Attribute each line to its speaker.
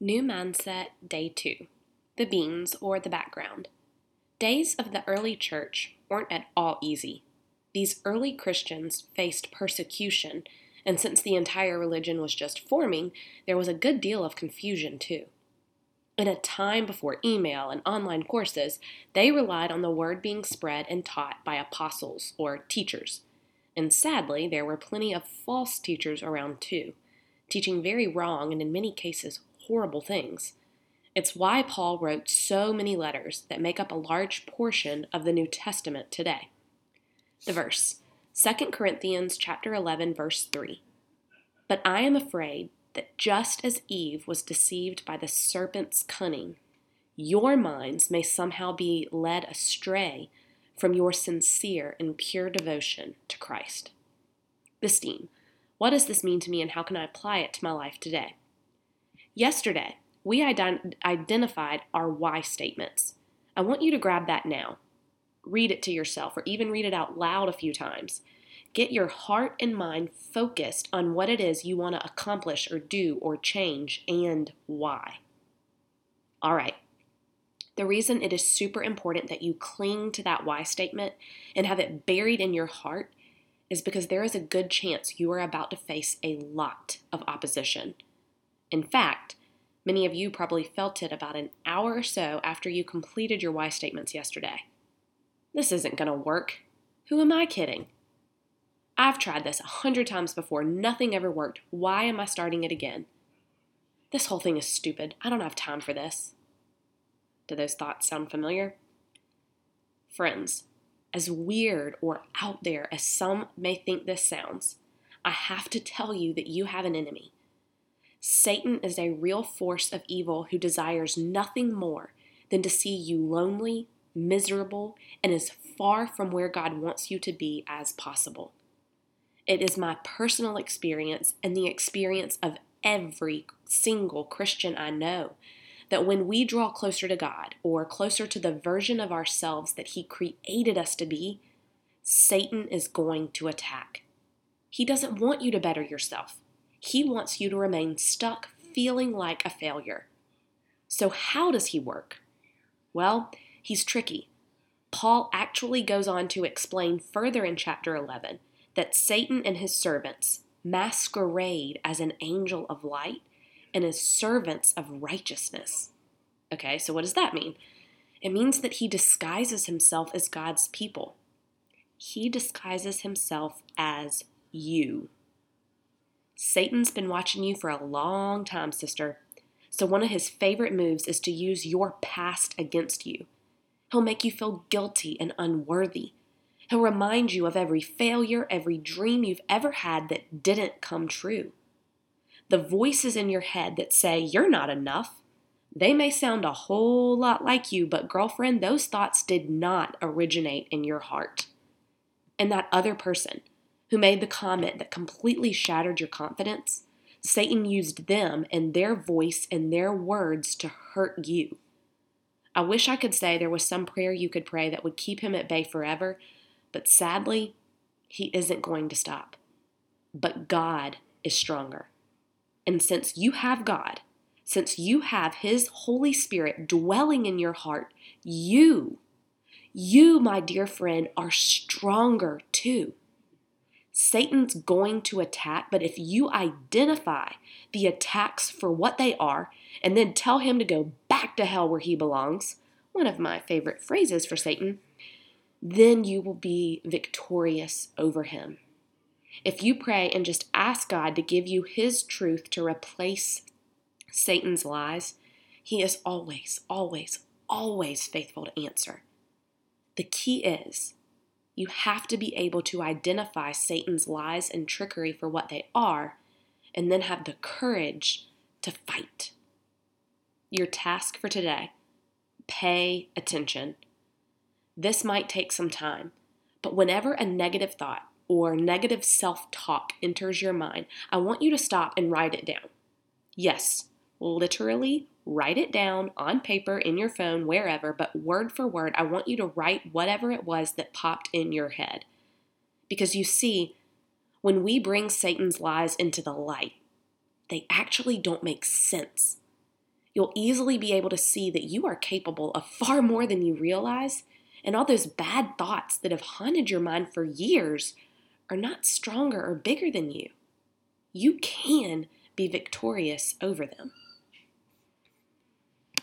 Speaker 1: New Mindset Day 2 The Beans or the Background. Days of the early church weren't at all easy. These early Christians faced persecution, and since the entire religion was just forming, there was a good deal of confusion too. In a time before email and online courses, they relied on the word being spread and taught by apostles or teachers. And sadly, there were plenty of false teachers around too, teaching very wrong and in many cases horrible things. It's why Paul wrote so many letters that make up a large portion of the New Testament today. The verse, 2 Corinthians chapter 11 verse 3. But I am afraid that just as Eve was deceived by the serpent's cunning, your minds may somehow be led astray from your sincere and pure devotion to Christ. Bistine, what does this mean to me and how can I apply it to my life today? Yesterday, we ident- identified our why statements. I want you to grab that now. Read it to yourself or even read it out loud a few times. Get your heart and mind focused on what it is you want to accomplish or do or change and why. All right, the reason it is super important that you cling to that why statement and have it buried in your heart is because there is a good chance you are about to face a lot of opposition. In fact, many of you probably felt it about an hour or so after you completed your why statements yesterday. This isn't going to work. Who am I kidding? I've tried this a hundred times before. Nothing ever worked. Why am I starting it again? This whole thing is stupid. I don't have time for this. Do those thoughts sound familiar? Friends, as weird or out there as some may think this sounds, I have to tell you that you have an enemy. Satan is a real force of evil who desires nothing more than to see you lonely, miserable, and as far from where God wants you to be as possible. It is my personal experience and the experience of every single Christian I know that when we draw closer to God or closer to the version of ourselves that He created us to be, Satan is going to attack. He doesn't want you to better yourself, he wants you to remain stuck feeling like a failure. So, how does he work? Well, he's tricky. Paul actually goes on to explain further in chapter 11 that Satan and his servants masquerade as an angel of light and as servants of righteousness. Okay, so what does that mean? It means that he disguises himself as God's people. He disguises himself as you. Satan's been watching you for a long time, sister. So, one of his favorite moves is to use your past against you. He'll make you feel guilty and unworthy. He'll remind you of every failure, every dream you've ever had that didn't come true the voices in your head that say you're not enough, they may sound a whole lot like you, but girlfriend, those thoughts did not originate in your heart. And that other person who made the comment that completely shattered your confidence, Satan used them and their voice and their words to hurt you. I wish I could say there was some prayer you could pray that would keep him at bay forever, but sadly, he isn't going to stop. But God is stronger. And since you have God, since you have His Holy Spirit dwelling in your heart, you, you, my dear friend, are stronger too. Satan's going to attack, but if you identify the attacks for what they are and then tell him to go back to hell where he belongs, one of my favorite phrases for Satan, then you will be victorious over him. If you pray and just ask God to give you His truth to replace Satan's lies, He is always, always, always faithful to answer. The key is you have to be able to identify Satan's lies and trickery for what they are and then have the courage to fight. Your task for today pay attention. This might take some time, but whenever a negative thought or negative self talk enters your mind, I want you to stop and write it down. Yes, literally write it down on paper, in your phone, wherever, but word for word, I want you to write whatever it was that popped in your head. Because you see, when we bring Satan's lies into the light, they actually don't make sense. You'll easily be able to see that you are capable of far more than you realize, and all those bad thoughts that have haunted your mind for years are not stronger or bigger than you. You can be victorious over them.